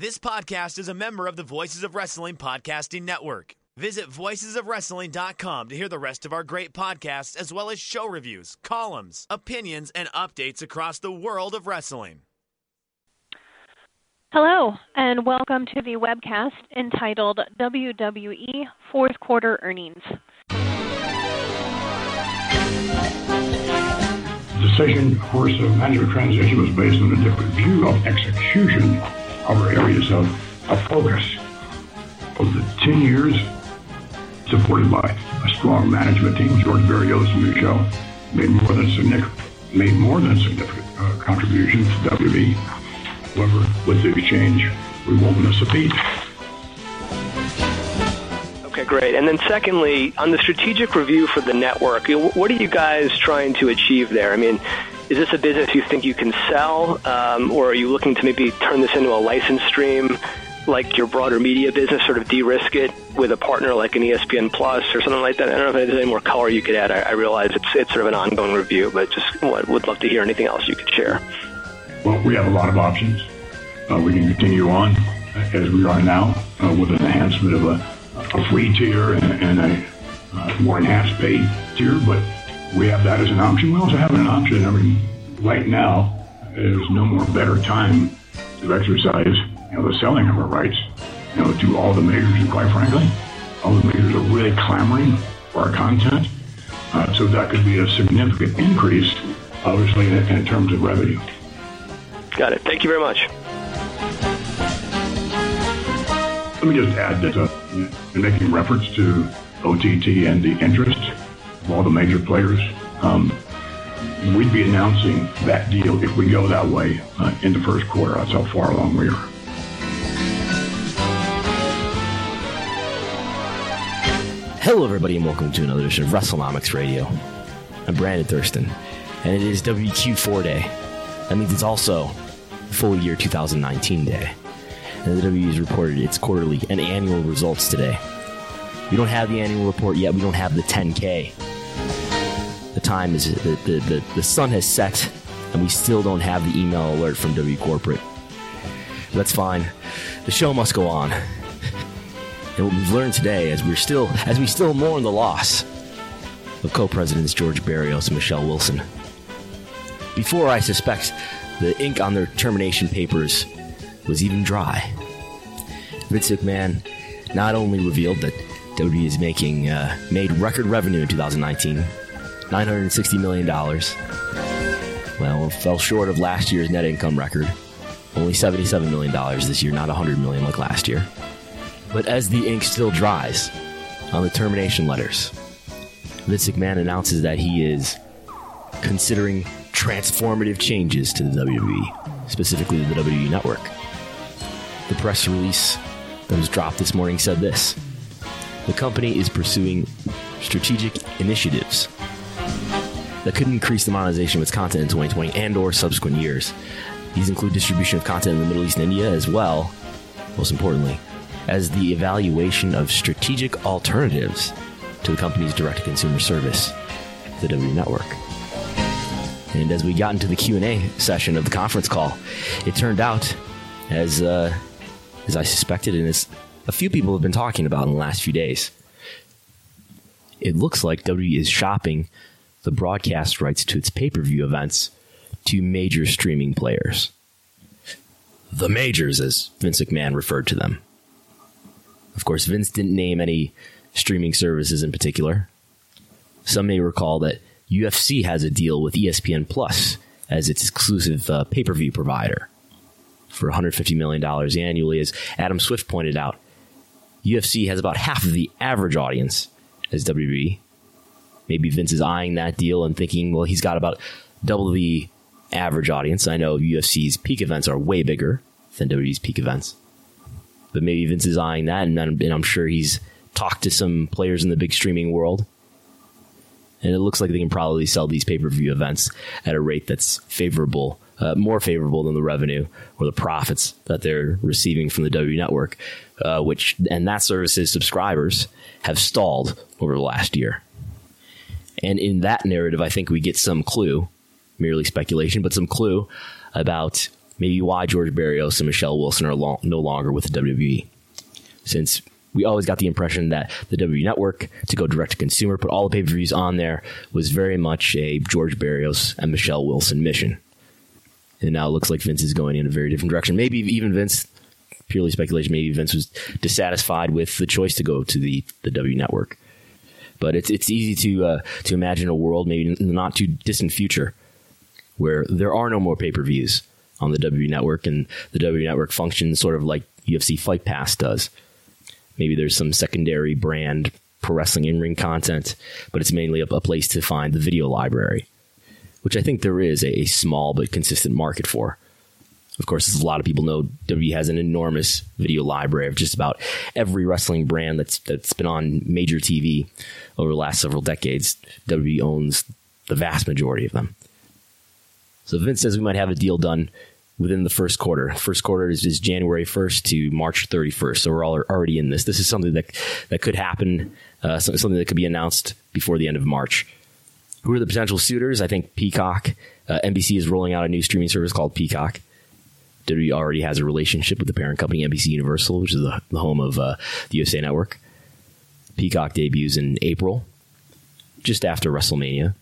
This podcast is a member of the Voices of Wrestling Podcasting Network. Visit voicesofwrestling.com to hear the rest of our great podcasts, as well as show reviews, columns, opinions, and updates across the world of wrestling. Hello, and welcome to the webcast entitled WWE Fourth Quarter Earnings. The decision, of course, of management transition was based on a different view of execution of our areas of, of focus. Over the 10 years, supported by a strong management team, George Barrios and Michelle made more than significant, made more than significant uh, contributions to WWE. However, with the exchange, we won't miss a beat. Okay, great. And then secondly, on the strategic review for the network, what are you guys trying to achieve there? I mean, is this a business you think you can sell, um, or are you looking to maybe turn this into a license stream, like your broader media business, sort of de-risk it with a partner like an ESPN Plus or something like that? I don't know if there's any more color you could add. I, I realize it's it's sort of an ongoing review, but just would love to hear anything else you could share. Well, we have a lot of options. Uh, we can continue on as we are now uh, with an enhancement of a, a free tier and, and a uh, more enhanced paid tier, but we have that as an option. We also have an option. I mean, right now, there's no more better time to exercise, you know, the selling of our rights, you know, to all the majors. And quite frankly, all the majors are really clamoring for our content. Uh, so that could be a significant increase, obviously, in, in terms of revenue. Got it. Thank you very much. Let me just add that uh, in making reference to OTT and the interest all the major players, um, we'd be announcing that deal if we go that way uh, in the first quarter. That's how far along we are. Hello, everybody, and welcome to another edition of WrestleNomics Radio. I'm Brandon Thurston, and it is WQ4 Day. That means it's also full year 2019 day. And the WWE has reported its quarterly and annual results today. We don't have the annual report yet. We don't have the 10K. The time is the, the, the, the sun has set, and we still don't have the email alert from W Corporate. That's fine. The show must go on. And what we've learned today, as we're still as we still mourn the loss of co-presidents George Barrios and Michelle Wilson. Before I suspect the ink on their termination papers was even dry, Vince McMahon not only revealed that WWE is making uh, made record revenue in 2019, 960 million dollars. Well, it fell short of last year's net income record, only 77 million dollars this year, not 100 million like last year. But as the ink still dries on the termination letters, Vince McMahon announces that he is considering transformative changes to the WWE, specifically the WWE Network. The press release that was dropped this morning said this The company is pursuing strategic initiatives that could increase the monetization of its content in 2020 and or subsequent years. These include distribution of content in the Middle East and India as well most importantly, as the evaluation of strategic alternatives to the company's direct-to-consumer service, the W Network. And as we got into the Q&A session of the conference call, it turned out, as, uh, as I suspected and as a few people have been talking about in the last few days, it looks like W is shopping the broadcast rights to its pay-per-view events to major streaming players. The majors, as Vince McMahon referred to them. Of course, Vince didn't name any streaming services in particular. Some may recall that UFC has a deal with ESPN Plus as its exclusive uh, pay per view provider for $150 million annually. As Adam Swift pointed out, UFC has about half of the average audience as WWE. Maybe Vince is eyeing that deal and thinking, well, he's got about double the average audience. I know UFC's peak events are way bigger than WWE's peak events. But maybe Vince is eyeing that, and I'm, and I'm sure he's talked to some players in the big streaming world. And it looks like they can probably sell these pay per view events at a rate that's favorable, uh, more favorable than the revenue or the profits that they're receiving from the W Network, uh, which and that service's subscribers have stalled over the last year. And in that narrative, I think we get some clue, merely speculation, but some clue about maybe why George Barrios and Michelle Wilson are long, no longer with the WWE. Since we always got the impression that the WWE Network, to go direct to consumer, put all the pay per views on there, was very much a George Barrios and Michelle Wilson mission. And now it looks like Vince is going in a very different direction. Maybe even Vince, purely speculation, maybe Vince was dissatisfied with the choice to go to the, the W Network. But it's it's easy to uh, to imagine a world, maybe in the not too distant future, where there are no more pay per views on the W Network, and the W Network functions sort of like UFC Fight Pass does. Maybe there's some secondary brand pro wrestling in ring content, but it's mainly a, a, place to find the video library, which I think there is a, a small but consistent market for. Of course, as a lot of people know, WWE has an enormous video library of just about every wrestling brand that's that's been on major TV over the last several decades. WWE owns the vast majority of them. So Vince says we might have a deal done within the first quarter. First quarter is, is January 1st to March 31st. So we're all already in this. This is something that that could happen, uh, something that could be announced before the end of March. Who are the potential suitors? I think Peacock. Uh, NBC is rolling out a new streaming service called Peacock. WWE already has a relationship with the parent company NBC Universal, which is the, the home of uh, the USA Network. Peacock debuts in April, just after WrestleMania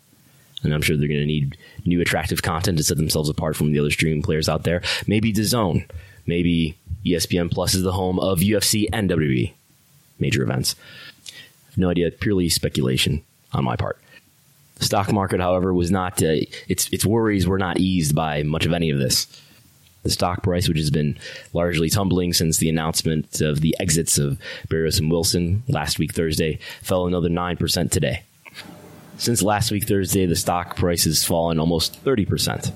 and I'm sure they're going to need new attractive content to set themselves apart from the other streaming players out there. Maybe DAZN, maybe ESPN Plus is the home of UFC and WWE major events. no idea, purely speculation on my part. The stock market, however, was not uh, its its worries were not eased by much of any of this. The stock price, which has been largely tumbling since the announcement of the exits of Barrios and Wilson last week Thursday, fell another nine percent today. Since last week, Thursday, the stock price has fallen almost 30%.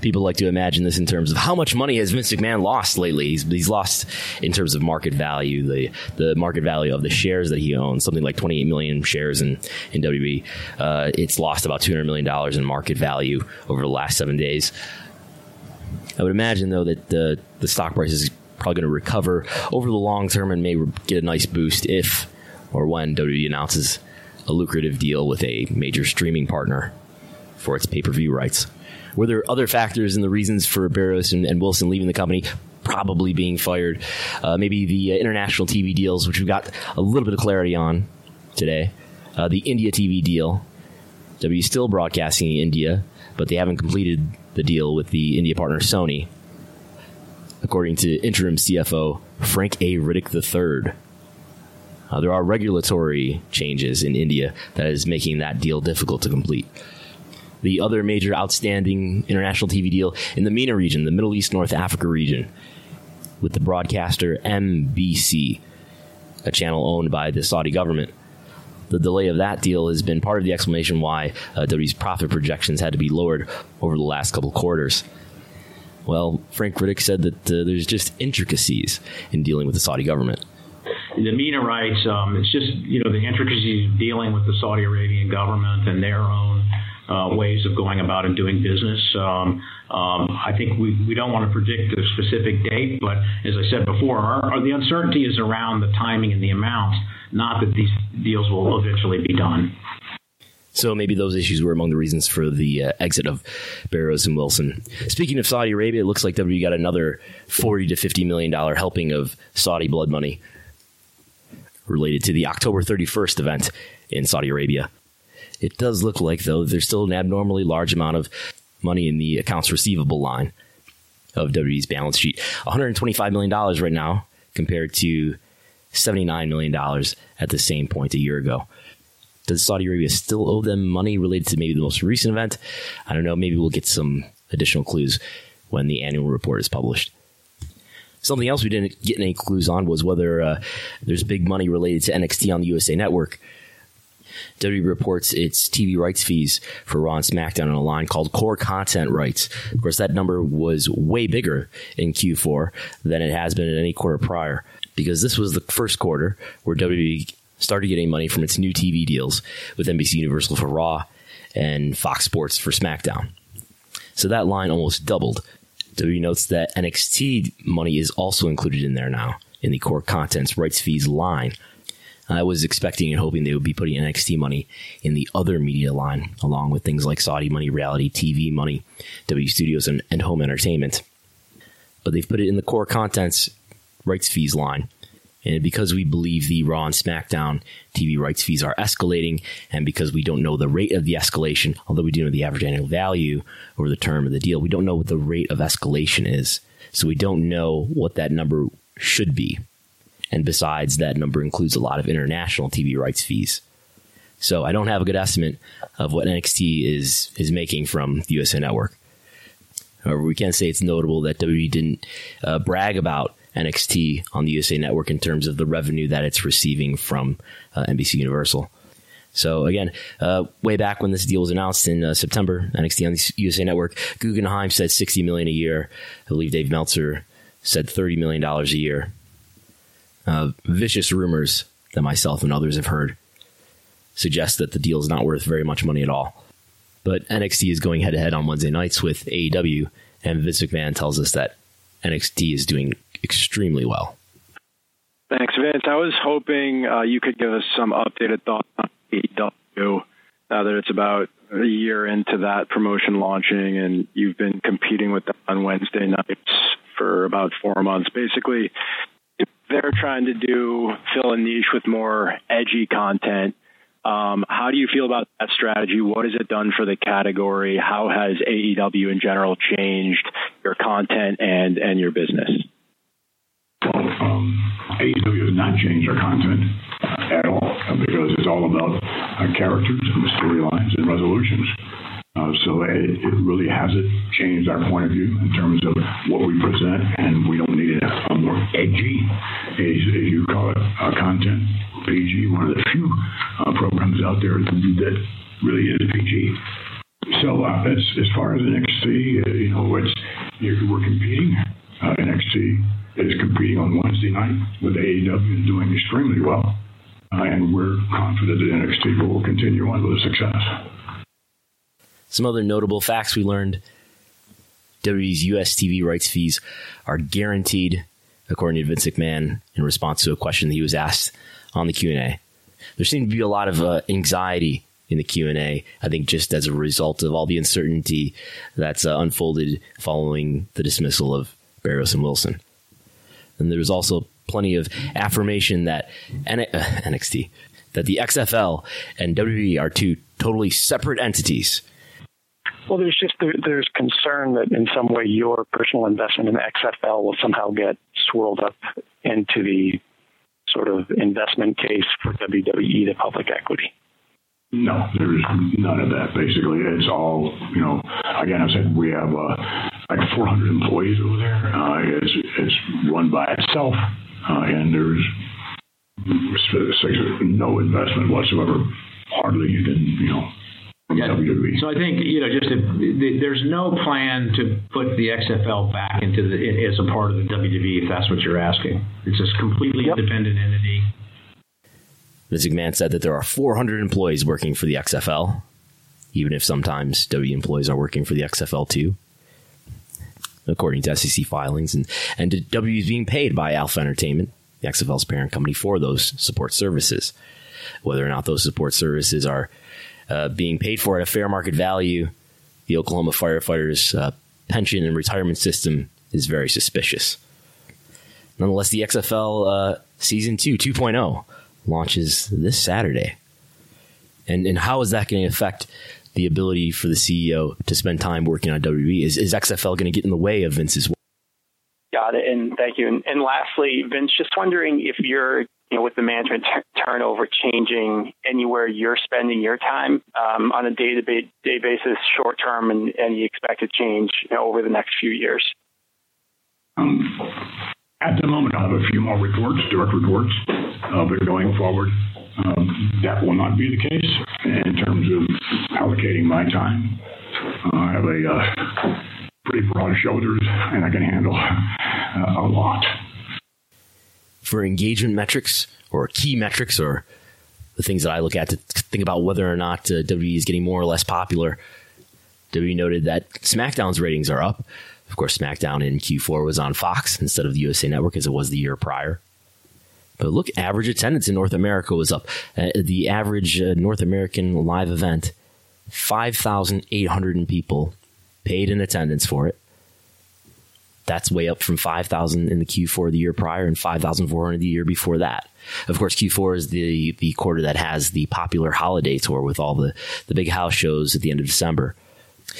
People like to imagine this in terms of how much money has Vince McMahon lost lately. He's, he's lost in terms of market value, the, the market value of the shares that he owns, something like 28 million shares in, in WB. Uh, it's lost about $200 million in market value over the last seven days. I would imagine, though, that the, the stock price is probably going to recover over the long term and may get a nice boost if or when WWE announces a lucrative deal with a major streaming partner for its pay per view rights. Were there other factors and the reasons for Barrios and, and, Wilson leaving the company? Probably being fired. Uh, maybe the uh, international TV deals, which we've got a little bit of clarity on today. Uh, the India TV deal. W still broadcasting in India, but they haven't completed the deal with the India partner Sony. According to interim CFO Frank A. Riddick III, uh, there are regulatory changes in India that is making that deal difficult to complete. The other major outstanding international TV deal in the MENA region, the Middle East North Africa region, with the broadcaster MBC, a channel owned by the Saudi government. The delay of that deal has been part of the explanation why uh, profit projections had to be lowered over the last couple quarters. Well, Frank Riddick said that uh, there's just intricacies in dealing with the Saudi government the MENA rights, um, it's just you know the intricacies of dealing with the Saudi Arabian government and their own uh, ways of going about and doing business. Um, Um, I think we, we don't want to predict a specific date, but as I said before, our, our, the uncertainty is around the timing and the amount, not that these deals will eventually be done. So maybe those issues were among the reasons for the uh, exit of Barrios and Wilson. Speaking of Saudi Arabia, it looks like WWE got another forty to fifty million dollar helping of Saudi blood money related to the October thirty first event in Saudi Arabia. It does look like though there's still an abnormally large amount of money in the accounts receivable line of WWE's balance sheet. $125 million right now compared to $79 million at the same point a year ago. Does Saudi Arabia still owe them money related to maybe the most recent event? I don't know. Maybe we'll get some additional clues when the annual report is published. Something else we didn't get any clues on was whether uh, there's big money related to NXT on the USA Network. WWE reports its TV rights fees for Raw and SmackDown on a line called core content rights. Of course, that number was way bigger in Q4 than it has been in any quarter prior because this was the first quarter where WWE started getting money from its new TV deals with NBC Universal for Raw and Fox Sports for SmackDown. So that line almost doubled. WWE notes that NXT money is also included in there now in the core contents rights fees line. I was expecting and hoping they would be putting NXT money in the other media line, along with things like Saudi money, reality TV money, W Studios, and, and home entertainment. But they've put it in the core contents rights fees line. And because we believe the Raw and SmackDown TV rights fees are escalating, and because we don't know the rate of the escalation, although we do know the average annual value over the term of the deal, we don't know what the rate of escalation is. So we don't know what that number should be. And besides, that number includes a lot of international TV rights fees. So I don't have a good estimate of what NXT is is making from the USA Network. However, we can say it's notable that WWE didn't uh, brag about NXT on the USA Network in terms of the revenue that it's receiving from uh, NBC Universal. So again, uh, way back when this deal was announced in uh, September, NXT on the USA Network, Guggenheim said 60 million a year. I believe Dave Meltzer said 30 million dollars a year uh, vicious rumors that myself and others have heard suggest that the deal is not worth very much money at all. But NXT is going head to head on Wednesday nights with AEW, and Vince McMahon tells us that NXT is doing extremely well. Thanks, Vince. I was hoping uh, you could give us some updated thoughts on AEW now that it's about a year into that promotion launching, and you've been competing with them on Wednesday nights for about four months. Basically, they're trying to do fill a niche with more edgy content. Um, how do you feel about that strategy? What has it done for the category? How has AEW in general changed your content and and your business? Well, um, AEW has not changed our content uh, at all because it's all about uh, characters and storylines and resolutions. Uh, so it, it, really hasn't changed our point of view in terms of what we present, and we don't need a, a more edgy, as, as, you call it, uh, content. PG, one of the few uh, programs out there that really is PG. So uh, as, as far as NXT, uh, you know, it's, we're competing. Uh, NXT is competing on Wednesday night with AEW doing extremely well. and we're confident that NXT will continue on with success. Some other notable facts we learned WWE's US TV rights fees are guaranteed, according to Vince McMahon, in response to a question that he was asked on the Q&A. There seemed to be a lot of uh, anxiety in the Q&A, I think just as a result of all the uncertainty that's uh, unfolded following the dismissal of Barrios and Wilson. And there was also plenty of affirmation that N- uh, NXT, that the XFL and WWE are two totally separate entities well, there's just there, there's concern that in some way your personal investment in the XFL will somehow get swirled up into the sort of investment case for WWE to public equity. No, there's none of that. Basically, it's all you know. Again, I said we have uh, like 400 employees over there. Uh, it's it's run by itself, uh, and there's no investment whatsoever. Hardly even you know yeah. WWE. So I think you know, just a, there's no plan to put the XFL back into the as a part of the WWE. If that's what you're asking, it's a completely yep. independent entity. Vince McMahon said that there are 400 employees working for the XFL, even if sometimes WWE employees are working for the XFL too. according to SEC filings, and and WWE is being paid by Alpha Entertainment, the XFL's parent company, for those support services. Whether or not those support services are uh, being paid for at a fair market value, the Oklahoma firefighters' uh, pension and retirement system is very suspicious. Nonetheless, the XFL uh, season two 2.0 launches this Saturday. And, and how is that going to affect the ability for the CEO to spend time working on WWE? Is, is XFL going to get in the way of Vince's work? Got it. And thank you. And, and lastly, Vince, just wondering if you're, you know, with the management t- turnover changing anywhere you're spending your time um, on a day to day basis, short term, and and any expected change you know, over the next few years. Um, at the moment, I have a few more reports, direct reports, uh, but going forward, um, that will not be the case in terms of allocating my time. Uh, I have a uh, pretty broad shoulders, and I can handle uh, a lot. For engagement metrics or key metrics or the things that I look at to think about whether or not uh, WWE is getting more or less popular, WWE noted that SmackDown's ratings are up. Of course, SmackDown in Q4 was on Fox instead of the USA Network as it was the year prior. But look, average attendance in North America was up. Uh, the average uh, North American live event, 5,800 people paid in attendance for it. That's way up from 5,000 in the Q4 the year prior and 5,400 the year before that. Of course, Q4 is the, the quarter that has the popular holiday tour with all the, the big house shows at the end of December.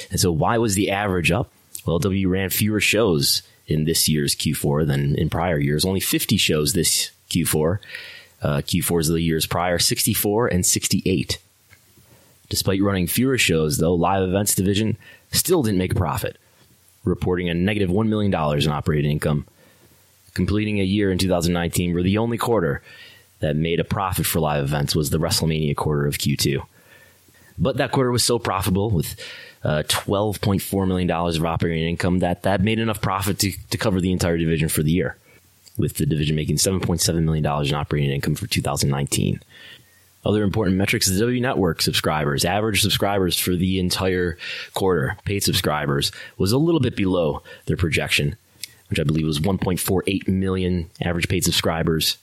And so, why was the average up? Well, W ran fewer shows in this year's Q4 than in prior years. Only 50 shows this Q4. Uh, Q4s of the years prior, 64 and 68. Despite running fewer shows, though, live events division still didn't make a profit, reporting a negative $1 million in operating income. Completing a year in 2019 where the only quarter that made a profit for live events was the WrestleMania quarter of Q2. But that quarter was so profitable with uh, $12.4 million of operating income that that made enough profit to, to cover the entire division for the year, with the division making $7.7 million in operating income for 2019. Other important metrics the W Network subscribers, average subscribers for the entire quarter, paid subscribers, was a little bit below their projection, which I believe was 1.48 million average paid subscribers,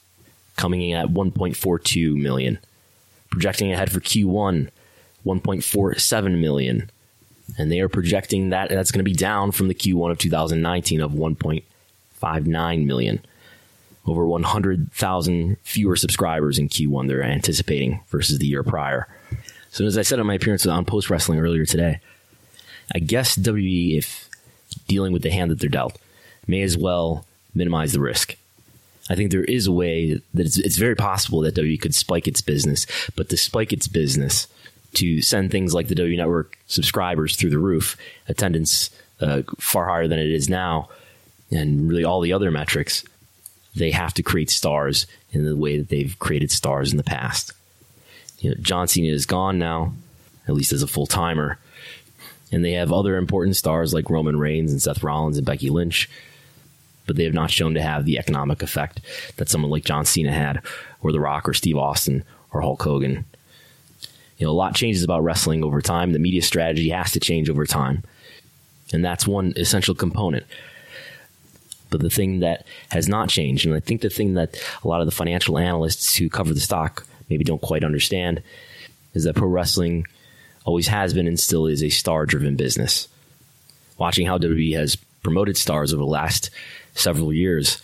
coming in at 1.42 million. Projecting ahead for Q1, 1.47 million. And they are projecting that that's going to be down from the Q1 of 2019 of 1.59 million over 100,000 fewer subscribers in Q1 they're anticipating versus the year prior. So, as I said on my appearance on Post Wrestling earlier today, I guess WWE, if dealing with the hand that they're dealt, may as well minimize the risk. I think there is a way that it's, it's very possible that WWE could spike its business, but to spike its business, to send things like the W Network subscribers through the roof, attendance uh, far higher than it is now, and really all the other metrics, they have to create stars in the way that they've created stars in the past. You know, John Cena is gone now, at least as a full timer. And they have other important stars like Roman Reigns and Seth Rollins and Becky Lynch, but they have not shown to have the economic effect that someone like John Cena had, or The Rock, or Steve Austin, or Hulk Hogan. You know, a lot changes about wrestling over time. The media strategy has to change over time. And that's one essential component. But the thing that has not changed, and I think the thing that a lot of the financial analysts who cover the stock maybe don't quite understand, is that pro wrestling always has been and still is a star driven business. Watching how WWE has promoted stars over the last several years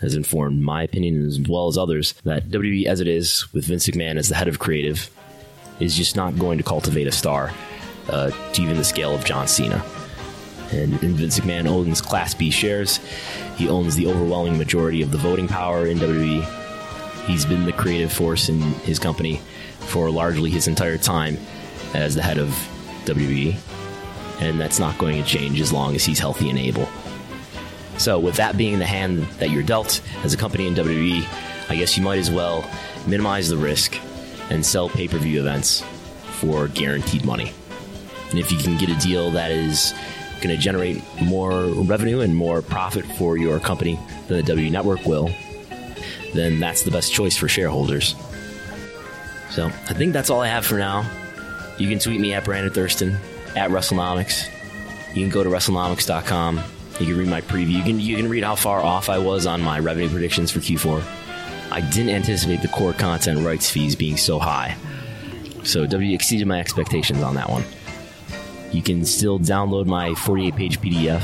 has informed my opinion as well as others that WWE, as it is, with Vince McMahon as the head of creative, is just not going to cultivate a star uh, to even the scale of John Cena. And, Vince McMahon owns Class B shares. He owns the overwhelming majority of the voting power in WWE. He's been the creative force in his company for largely his entire time as the head of WWE. And that's not going to change as long as he's healthy and able. So, with that being the hand that you're dealt as a company in WWE, I guess you might as well minimize the risk and sell pay per view events for guaranteed money. And if you can get a deal that is going to generate more revenue and more profit for your company than the W Network will, then that's the best choice for shareholders. So I think that's all I have for now. You can tweet me at Brandon Thurston, at WrestleNomics. You can go to WrestleNomics.com You can read my preview. You can you can read how far off I was on my revenue predictions for Q4. I didn't anticipate the core content rights fees being so high. So W exceeded my expectations on that one. You can still download my 48 page PDF,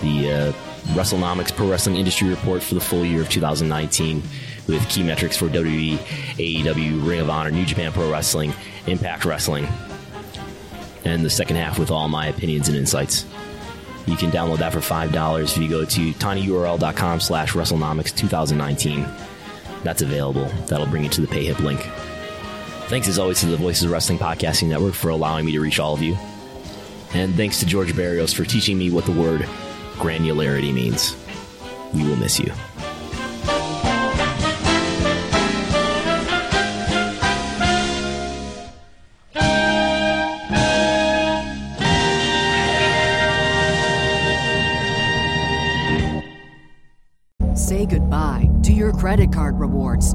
the uh, WrestleNomics Pro Wrestling Industry Report for the full year of 2019, with key metrics for WWE, AEW, Ring of Honor, New Japan Pro Wrestling, Impact Wrestling, and the second half with all my opinions and insights. You can download that for $5 if you go to tinyurl.com slash WrestleNomics 2019. That's available. That'll bring you to the PayHip link. Thanks as always to the Voices of Wrestling Podcasting Network for allowing me to reach all of you. And thanks to George Barrios for teaching me what the word granularity means. We will miss you. Say goodbye to your credit card rewards.